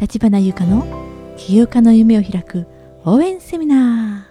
立花優香の起業家の夢を開く応援セミナー。